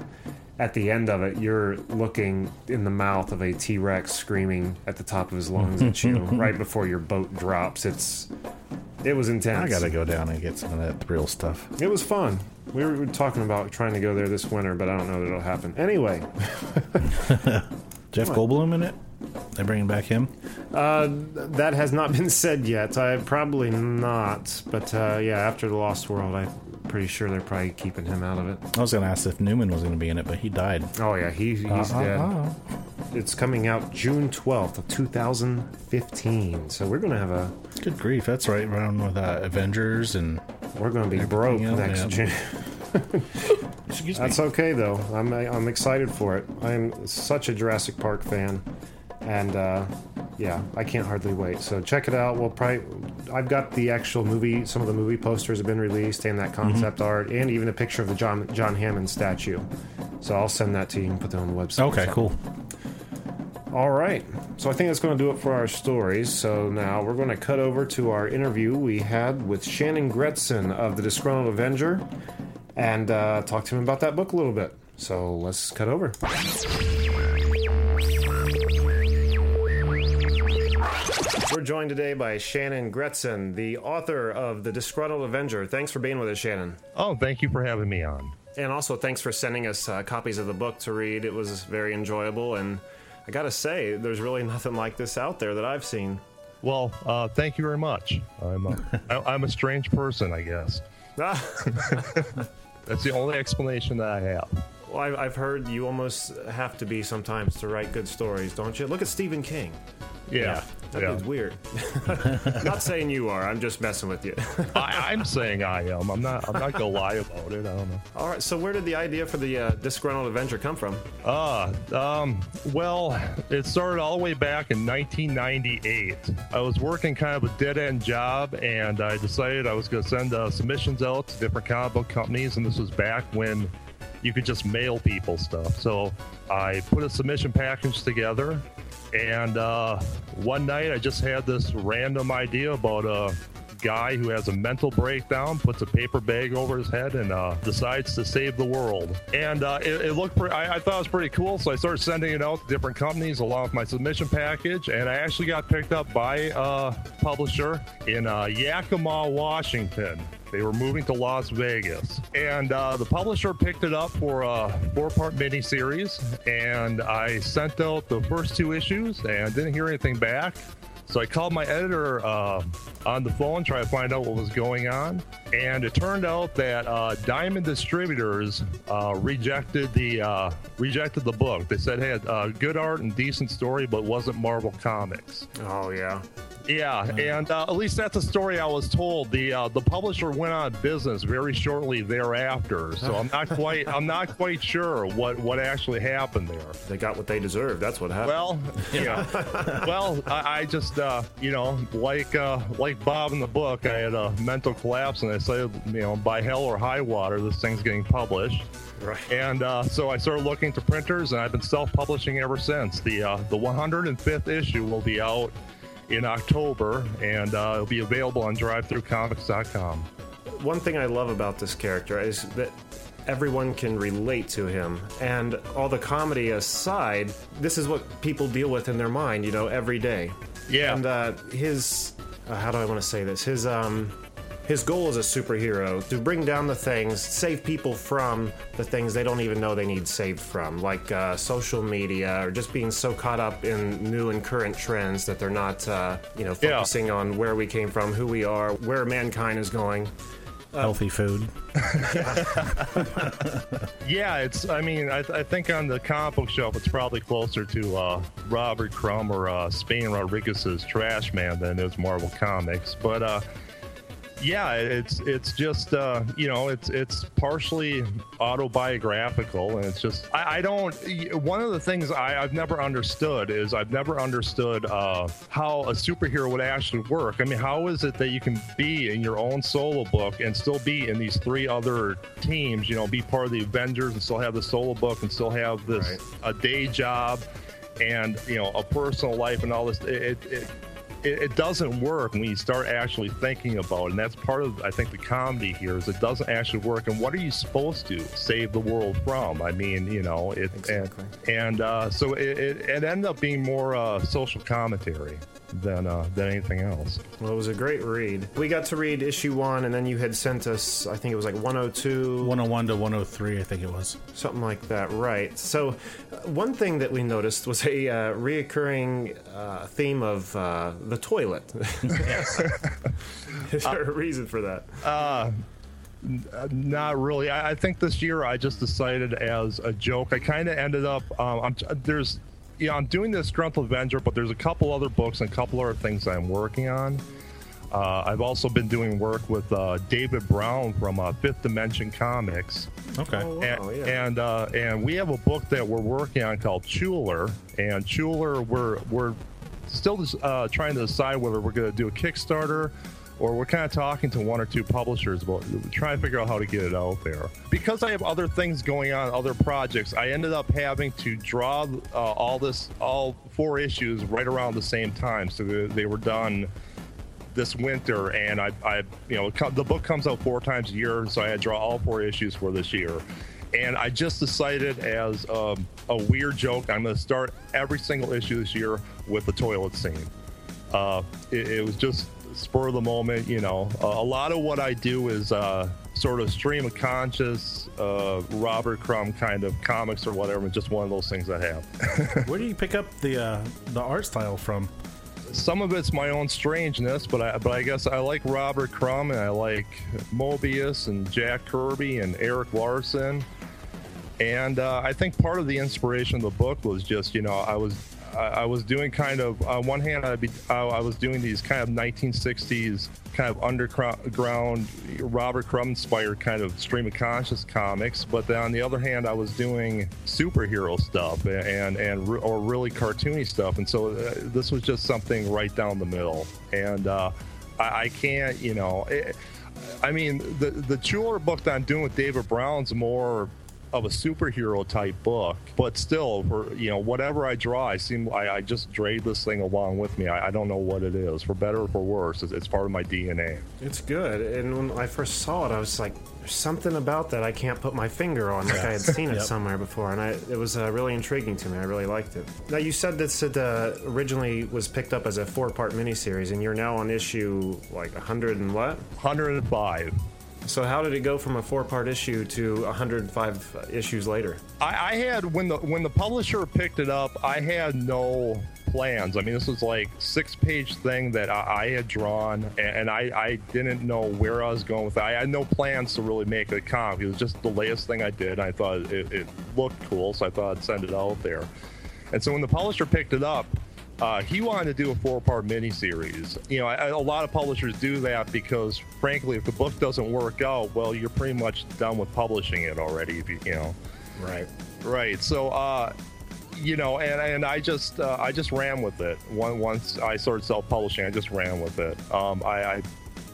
at the end of it, you're looking in the mouth of a T Rex screaming at the top of his lungs at you right before your boat drops. It's it was intense. I gotta go down and get some of that thrill stuff. It was fun. We were talking about trying to go there this winter, but I don't know that it'll happen. Anyway, Jeff Goldblum in it? They bringing back him? uh, that has not been said yet. I probably not, but uh, yeah, after the Lost World, I'm pretty sure they're probably keeping him out of it. I was gonna ask if Newman was gonna be in it, but he died. Oh yeah, he, he's Uh, dead. uh, It's coming out June 12th of 2015, so we're gonna have a Good grief, that's right around with uh, Avengers and we're gonna be broke else, next yeah. June. excuse That's okay though. I'm I'm excited for it. I'm such a Jurassic Park fan, and uh, yeah, I can't hardly wait. So check it out. We'll probably I've got the actual movie. Some of the movie posters have been released, and that concept art, and even a picture of the John John Hammond statue. So I'll send that to you and put that on the website. Okay, cool. All right. So I think that's going to do it for our stories. So now we're going to cut over to our interview we had with Shannon Gretzon of the Disgruntled Avenger and uh, talk to him about that book a little bit. So let's cut over. We're joined today by Shannon Gretzon, the author of The Disgruntled Avenger. Thanks for being with us, Shannon. Oh, thank you for having me on. And also, thanks for sending us uh, copies of the book to read. It was very enjoyable, and I gotta say, there's really nothing like this out there that I've seen. Well, uh, thank you very much. I'm a, I, I'm a strange person, I guess. That's the only explanation that I have. Well, I- I've heard you almost have to be sometimes to write good stories, don't you? Look at Stephen King. Yeah, That yeah. weird. Not saying you are. I'm just messing with you. I, I'm saying I am. I'm not. I'm not gonna lie about it. I don't know. All right. So, where did the idea for the uh, Disgruntled Avenger come from? Uh, um, well, it started all the way back in 1998. I was working kind of a dead end job, and I decided I was going to send uh, submissions out to different comic book companies, and this was back when you could just mail people stuff. So I put a submission package together, and uh, one night I just had this random idea about a guy who has a mental breakdown, puts a paper bag over his head, and uh, decides to save the world. And uh, it, it looked pretty, I, I thought it was pretty cool, so I started sending it out to different companies along with my submission package, and I actually got picked up by a publisher in uh, Yakima, Washington. They were moving to Las Vegas, and uh, the publisher picked it up for a four-part miniseries. And I sent out the first two issues, and didn't hear anything back. So I called my editor uh, on the phone, trying to find out what was going on, and it turned out that uh, Diamond Distributors uh, rejected the uh, rejected the book. They said, "Hey, uh, good art and decent story, but wasn't Marvel Comics." Oh yeah, Yeah, and uh, at least that's a story I was told. The uh, the publisher went out of business very shortly thereafter, so I'm not quite I'm not quite sure what what actually happened there. They got what they deserved. That's what happened. Well, yeah. well, I, I just uh, you know like uh, like Bob in the book, I had a mental collapse, and I said you know by hell or high water, this thing's getting published. Right. And uh, so I started looking to printers, and I've been self-publishing ever since. The uh, the 105th issue will be out in October, and uh, it'll be available on DriveThruComics.com. One thing I love about this character is that everyone can relate to him. And all the comedy aside, this is what people deal with in their mind, you know, every day. Yeah. And uh, his, uh, how do I want to say this? His, um, his goal as a superhero to bring down the things, save people from the things they don't even know they need saved from, like uh, social media or just being so caught up in new and current trends that they're not, uh, you know, Yeah. focusing on where we came from, who we are, where mankind is going. Healthy food. Yeah, it's. I mean, I, I think on the comic book shelf, it's probably closer to uh, Robert Crumb or uh, Spain Rodriguez's Trashman than it is Marvel Comics. But uh, yeah, it's it's just uh, you know it's it's partially autobiographical, and it's just I, I don't. One of the things I, I've never understood is I've never understood uh, how a superhero would actually work. I mean, how is it that you can be in your own solo book and still be in these three other teams? You know, be part of the Avengers and still have the solo book and still have this Right. a day job and you know a personal life and all this. It, it, it it, doesn't work when you start actually thinking about it. And that's part of, I think, the comedy here is it doesn't actually work. And what are you supposed to save the world from? I mean, you know, it Exactly. and, and uh, so it, it, it ended up being more uh, social commentary than uh, than anything else. Well, it was a great read. We got to read issue one, and then you had sent us, I think it was like 102, 101 to 103, I think it was. something like that, right? So, uh, one thing that we noticed was a uh, reoccurring uh, theme of uh, the toilet. Is there a reason for that? Uh, not really. I, I think this year I just decided as a joke. I kind of ended up. Um, I'm there's, yeah, I'm doing this Gruntle Avenger, but there's a couple other books and a couple other things I'm working on. Uh, I've also been doing work with uh, David Brown from uh, Fifth Dimension Comics, Okay. Oh, and wow, yeah. and, uh, and we have a book that we're working on called Chuler, and Chuler we're we're still uh, trying to decide whether we're going to do a Kickstarter or we're kind of talking to one or two publishers about trying to figure out how to get it out there. Because I have other things going on, other projects, I ended up having to draw uh, all this, all four issues right around the same time, so they, were done this winter. And I, I, you know, the book comes out four times a year, so I had to draw all four issues for this year. And I just decided as um, a weird joke, I'm going to start every single issue this year with the toilet scene. Uh, it, it was just spur of the moment, you know. Uh, a lot of what I do is uh, sort of stream of conscious, uh, Robert Crumb kind of comics or whatever. Just one of those things I have. Where do you pick up the uh, the art style from? Some of it's my own strangeness, but I but I guess I like Robert Crumb and I like Moebius and Jack Kirby and Erik Larsen. And uh, I think part of the inspiration of the book was just, you know, I was I, was doing kind of on one hand I'd be I, I was doing these kind of 1960s kind of underground Robert Crumb inspired kind of stream of conscious comics, but then on the other hand I was doing superhero stuff and and or really cartoony stuff, and so uh, this was just something right down the middle, and uh, I, I can't, you know. It, I mean, the the Chuler book that I'm doing with David Brown's more of a superhero type book, but still, for you know, whatever I draw, I seem I, I just drag this thing along with me. I, I don't know what it is, for better or for worse. It's, it's part of my DNA. It's good. And when I first saw it, I was like, there's something about that I can't put my finger on. Like I had seen it Yep. somewhere before, and I, it was uh, really intriguing to me. I really liked it. Now, you said this it, uh, originally was picked up as a four part miniseries, and you're now on issue like 100 and what? 105. So, how did it go from a four part issue to 105 issues later? I, I had when the when the publisher picked it up, I had no plans. I mean, this was like six page thing that I, I had drawn, and, and I, I didn't know where I was going with it. I had no plans to really make a comic. It was just the latest thing I did. I thought it, it looked cool, so I thought I'd send it out there. And so when the publisher picked it up, Uh, he wanted to do a four-part miniseries. You know, I, a lot of publishers do that because, frankly, if the book doesn't work out, well, you're pretty much done with publishing it already. If you, you know, Right. right. So, uh, you know, and and I just uh, I just ran with it. One once I started self-publishing, I just ran with it. Um, I, I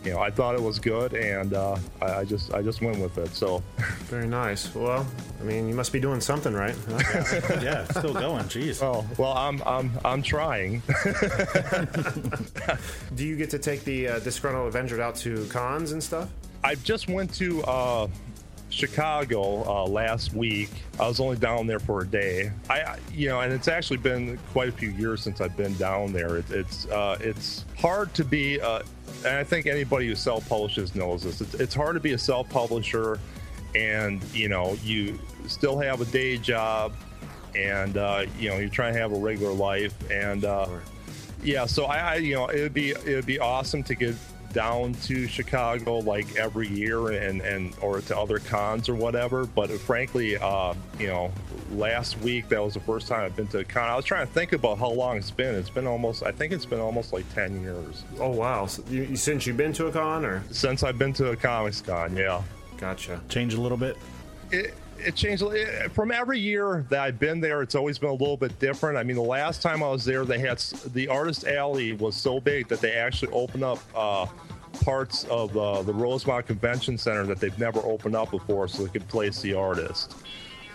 you know, I thought it was good, and uh, I, I just I just went with it. So, Very nice. Well, I mean, you must be doing something right. huh? yeah, still going. Jeez. oh well, I'm I'm I'm trying. Do you get to take the uh, disgruntled Avenger out to cons and stuff? I just went to uh, Chicago uh, last week. I was only down there for a day. I, you know, and it's actually been quite a few years since I've been down there. It, it's uh, it's hard to be, uh, and I think anybody who self publishes knows this. It's, it's hard to be a self publisher, and you know, you still have a day job, and uh, you know, you're trying to have a regular life, and. Uh, yeah so I, I you know it would be it would be awesome to get down to chicago like every year and and or to other cons or whatever but frankly uh you know last week that was the first time i've been to a con i was trying to think about how long it's been it's been almost i think it's been almost like 10 years Oh wow! So you, you, since you've been to a con, or since i've been to a comics con yeah gotcha. Change a little bit. it, it changed from every year that I've been there. It's always been a little bit different. I mean, the last time I was there, they had the artist alley was so big that they actually opened up uh, parts of uh, the Rosemont Convention Center that they've never opened up before, so they could place the artist.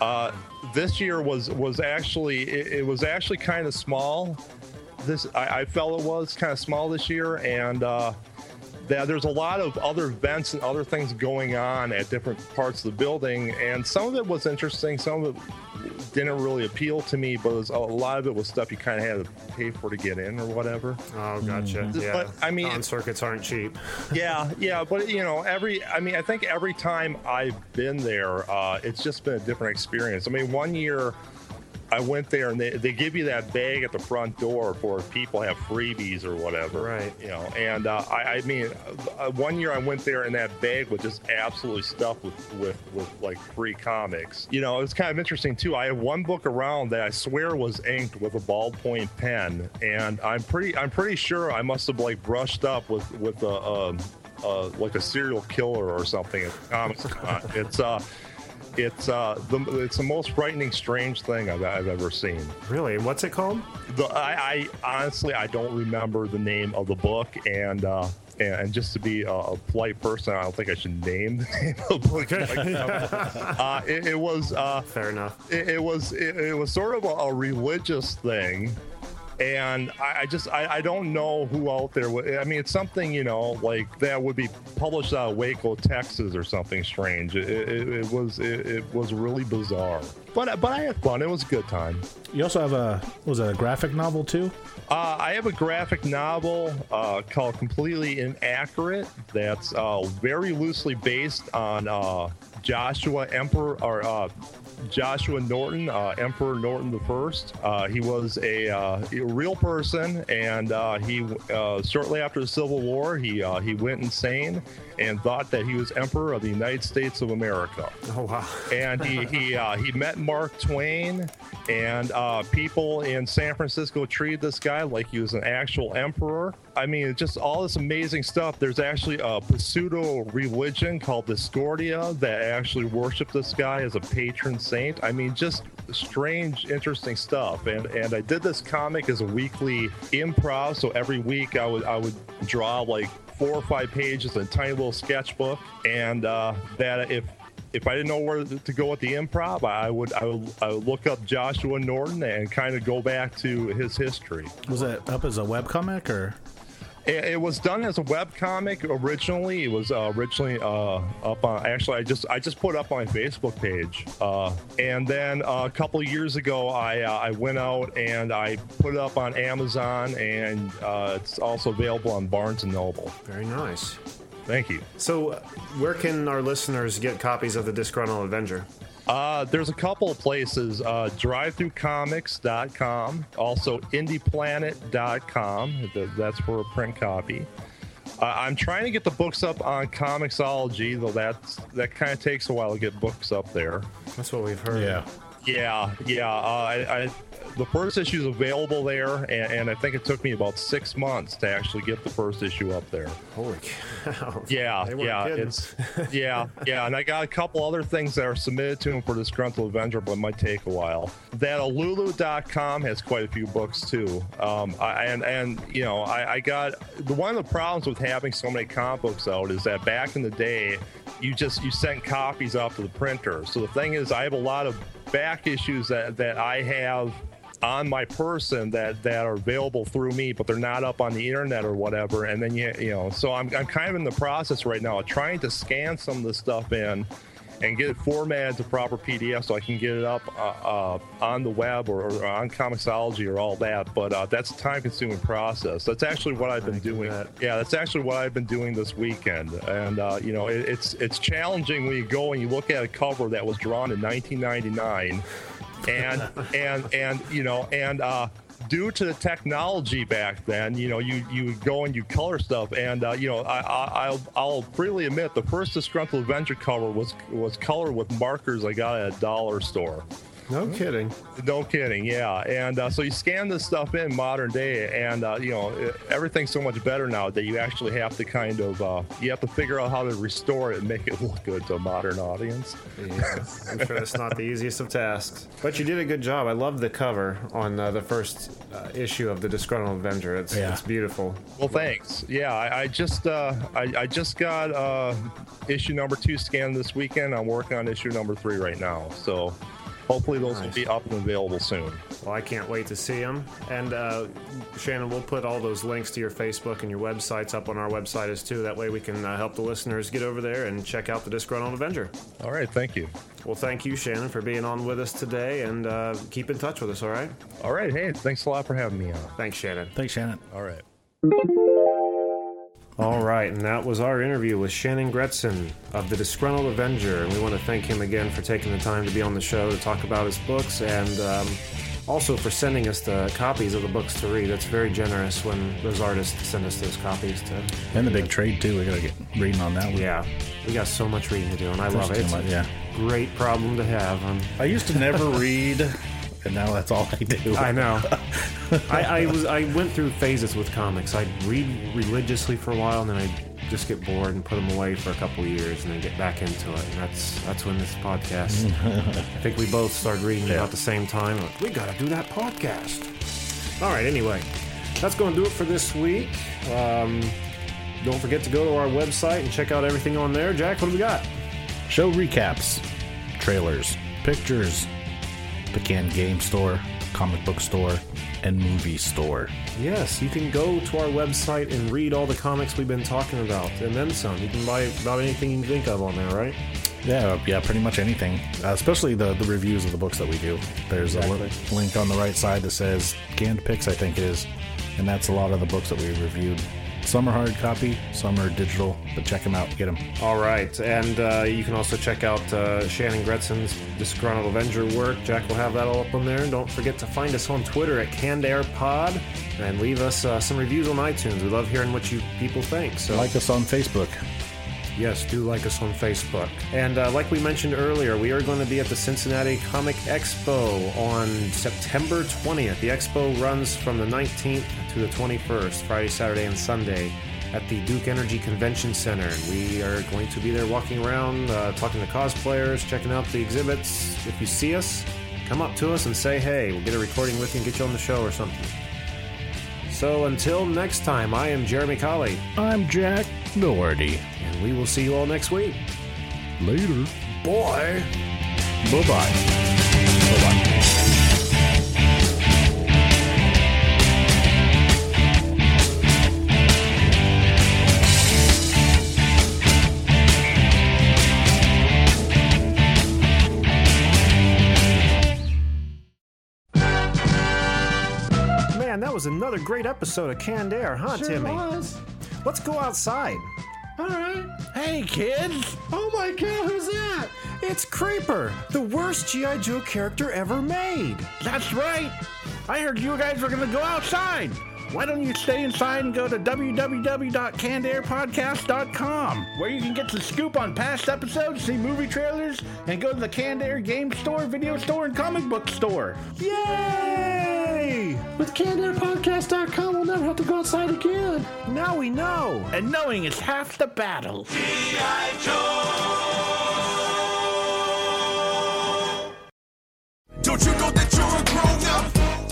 Uh, this year was was actually it, it was actually kind of small. This I, I felt it was kind of small this year, and uh, that there's a lot of other events and other things going on at different parts of the building, and some of it was interesting, some of it didn't really appeal to me, but was, a lot of it was stuff you kind of had to pay for to get in or whatever. Oh, gotcha. Yeah. But, I mean- con circuits aren't cheap. yeah, yeah, but you know, every I mean, I think every time I've been there, uh, it's just been a different experience. I mean, one year I went there and they, they give you that bag at the front door for if people have freebies or whatever. Right. You know, and uh, I, I mean, uh, one year I went there and that bag was just absolutely stuffed with, with, with like free comics. You know, it's kind of interesting too. I have one book around that I swear was inked with a ballpoint pen, and I'm pretty I'm pretty sure I must have like brushed up with with a. Um, uh, like a serial killer or something. at Comics Con. It's uh, it's uh, the it's the most frightening, strange thing I've, I've ever seen. Really? What's it called? The, I, I honestly I don't remember the name of the book, and uh, and, just to be a, a polite person, I don't think I should name the name of the book. uh, it, it was uh, Fair enough. it, it was it, it was sort of a, a religious thing and I, I just I, I don't know who out there would I mean it's something you know like that would be published out of Waco Texas or something strange. It, it, it was it, it was really bizarre. But but I had fun. It was a good time. You also have a was it a graphic novel too? uh, I have a graphic novel uh, called Completely Inaccurate. That's uh, very loosely based on uh, Joshua Emperor or uh, Joshua Norton, uh, Emperor Norton the First. Uh, he was a, uh, a real person, and uh, he uh, shortly after the Civil War he uh, he went insane and thought that he was Emperor of the United States of America Oh wow. and he he uh, he met Mark Twain, and uh, people in San Francisco treated this guy like he was an actual emperor. I mean, just all this amazing stuff. There's actually a pseudo religion called Discordia that actually worship this guy as a patron saint. I mean, just strange, interesting stuff. And and I did this comic as a weekly improv. So every week I would I would draw like four or five pages a tiny little sketchbook, and uh, that if if I didn't know where to go with the improv, I would I would, I would look up Joshua Norton and kind of go back to his history. Was it up as a webcomic or? It, it was done as a web comic originally. It was uh, originally uh, up on. Actually, I just I just put it up on my Facebook page, uh, and then uh, a couple of years ago, I uh, I went out and I put it up on Amazon, and uh, it's also available on Barnes and Noble. Very nice. Thank you. So, where can our listeners get copies of the Disgruntled Avenger? Uh, there's a couple of places. Uh, DriveThruComics.com, also IndiePlanet.com. Th- That's for a print copy. Uh, I'm trying to get the books up on Comixology, though that's that kind of takes a while to get books up there. That's what we've heard. Yeah. Yeah, yeah. Uh, I, I, the first issue is available there, and, and I think it took me about six months to actually get the first issue up there. Holy cow! Yeah, yeah, kidding. it's yeah, yeah, and I got a couple other things that are submitted to him for Disgruntled Avenger, but it might take a while. That Alulu.com has quite a few books too, um, I, and and you know, I, I got the one of the problems with having so many comic books out is that back in the day, you just you sent copies off to the printer. So the thing is, I have a lot of back issues that that I have on my person that that are available through me but they're not up on the internet or whatever and then you you know so I'm, I'm kind of in the process right now of trying to scan some of this stuff in and get it formatted to proper pdf so i can get it up uh, uh, on the web or, or on Comixology or all that. But uh, that's a time consuming process. That's actually what i've been doing. bet. yeah that's actually what i've been doing this weekend. And uh, you know it, it's it's challenging when you go and you look at a cover that was drawn in 1999 and and and you know and uh due to the technology back then you know you you would go and you color stuff. And uh, you know I, I I'll, I'll freely admit the first disgruntled adventure cover was was colored with markers i got at a dollar store No kidding. no kidding yeah and uh, so you scan this stuff in modern day and uh, you know it- everything's so much better now that you actually have to kind of uh, you have to figure out how to restore it and make it look good to a modern audience Yeah, I'm sure that's not the easiest of tasks. But you did a good job. I love the cover on uh, the first uh, issue of the Disgruntled Avenger. It's, Yeah. it's beautiful. Well, thanks. Yeah, I, I just uh, I, I just got uh, issue number two scanned this weekend. I'm working on issue number three right now, so hopefully those will be up and available soon. Well, I can't wait to see them. And uh, Shannon, we'll put all those links to your Facebook and your websites up on our website as too. That way we can uh, help the listeners get over there and check out the Disgruntled Avenger. All right, thank you. Well, thank you, Shannon, for being on with us today, and uh, keep in touch with us. All right. All right, hey, thanks a lot for having me on. Thanks, Shannon. Thanks, Shannon. All right. All right, and that was our interview with Shannon Gretzon of the Disgruntled Avenger, and we want to thank him again for taking the time to be on the show to talk about his books, and um, also for sending us the copies of the books to read. That's very generous when those artists send us those copies to. And the big trade too. We gotta get reading on that one. Yeah, we got so much reading to do, and I love it. much, yeah. great problem to have. Um, I used to never read, and now that's all I do. I know. I, I was I went through phases with comics. I'd read religiously for a while, and then I'd just get bored and put them away for a couple of years, and then get back into it. And that's that's when this podcast. I think we both started reading about the same time. Like, we got to do that podcast. All right. Anyway, that's going to do it for this week. Um, don't forget to go to our website and check out everything on there. Jack, what do we got? Show recaps, trailers, pictures, the canned game store, comic book store, and movie store. Yes, you can go to our website and read all the comics we've been talking about, and then some. You can buy about anything you can think of on there, right? Yeah, yeah, pretty much anything. Uh, especially the, the reviews of the books that we do. There's a li- link on the right side that says canned picks, I think it is, and that's a lot of the books that we reviewed. Some are hard copy, some are digital, but check them out, get them. All right, and uh, you can also check out uh, Shannon Gretzon's Disgruntled Avenger work. Jack will have that all up on there. And don't forget to find us on Twitter at CannedAirPod and leave us uh, some reviews on iTunes. We love hearing what you people think. So Like us on Facebook. Yes, do like us on Facebook. And uh, like we mentioned earlier, we are going to be at the Cincinnati Comic Expo on September 20th. The expo runs from the 19th to the 21st, Friday, Saturday, and Sunday at the Duke Energy Convention Center. We are going to be there walking around, uh, talking to cosplayers, checking out the exhibits. If you see us, come up to us and say hey. We'll get a recording with you and get you on the show or something. So until next time, I am Jeramy Colley, I'm Jack Doherty. and we will see you all next week. Later. Boy! Bye bye. Bye bye. That was another great episode of Canned Air, huh, Timmy? Was. Let's go outside. All right. Hey, kids! Oh my god, who's that? It's Creeper, the worst G.I. Joe character ever made. That's right! I heard you guys were gonna go outside! Why don't you stay inside and go to www.cannedairpodcast.com, where you can get the scoop on past episodes, see movie trailers, and go to the Canned Air game store, video store, and comic book store. Yay! With CannedAirPodcast.com, we'll never have to go outside again. Now we know, and knowing is half the battle. Don't you know that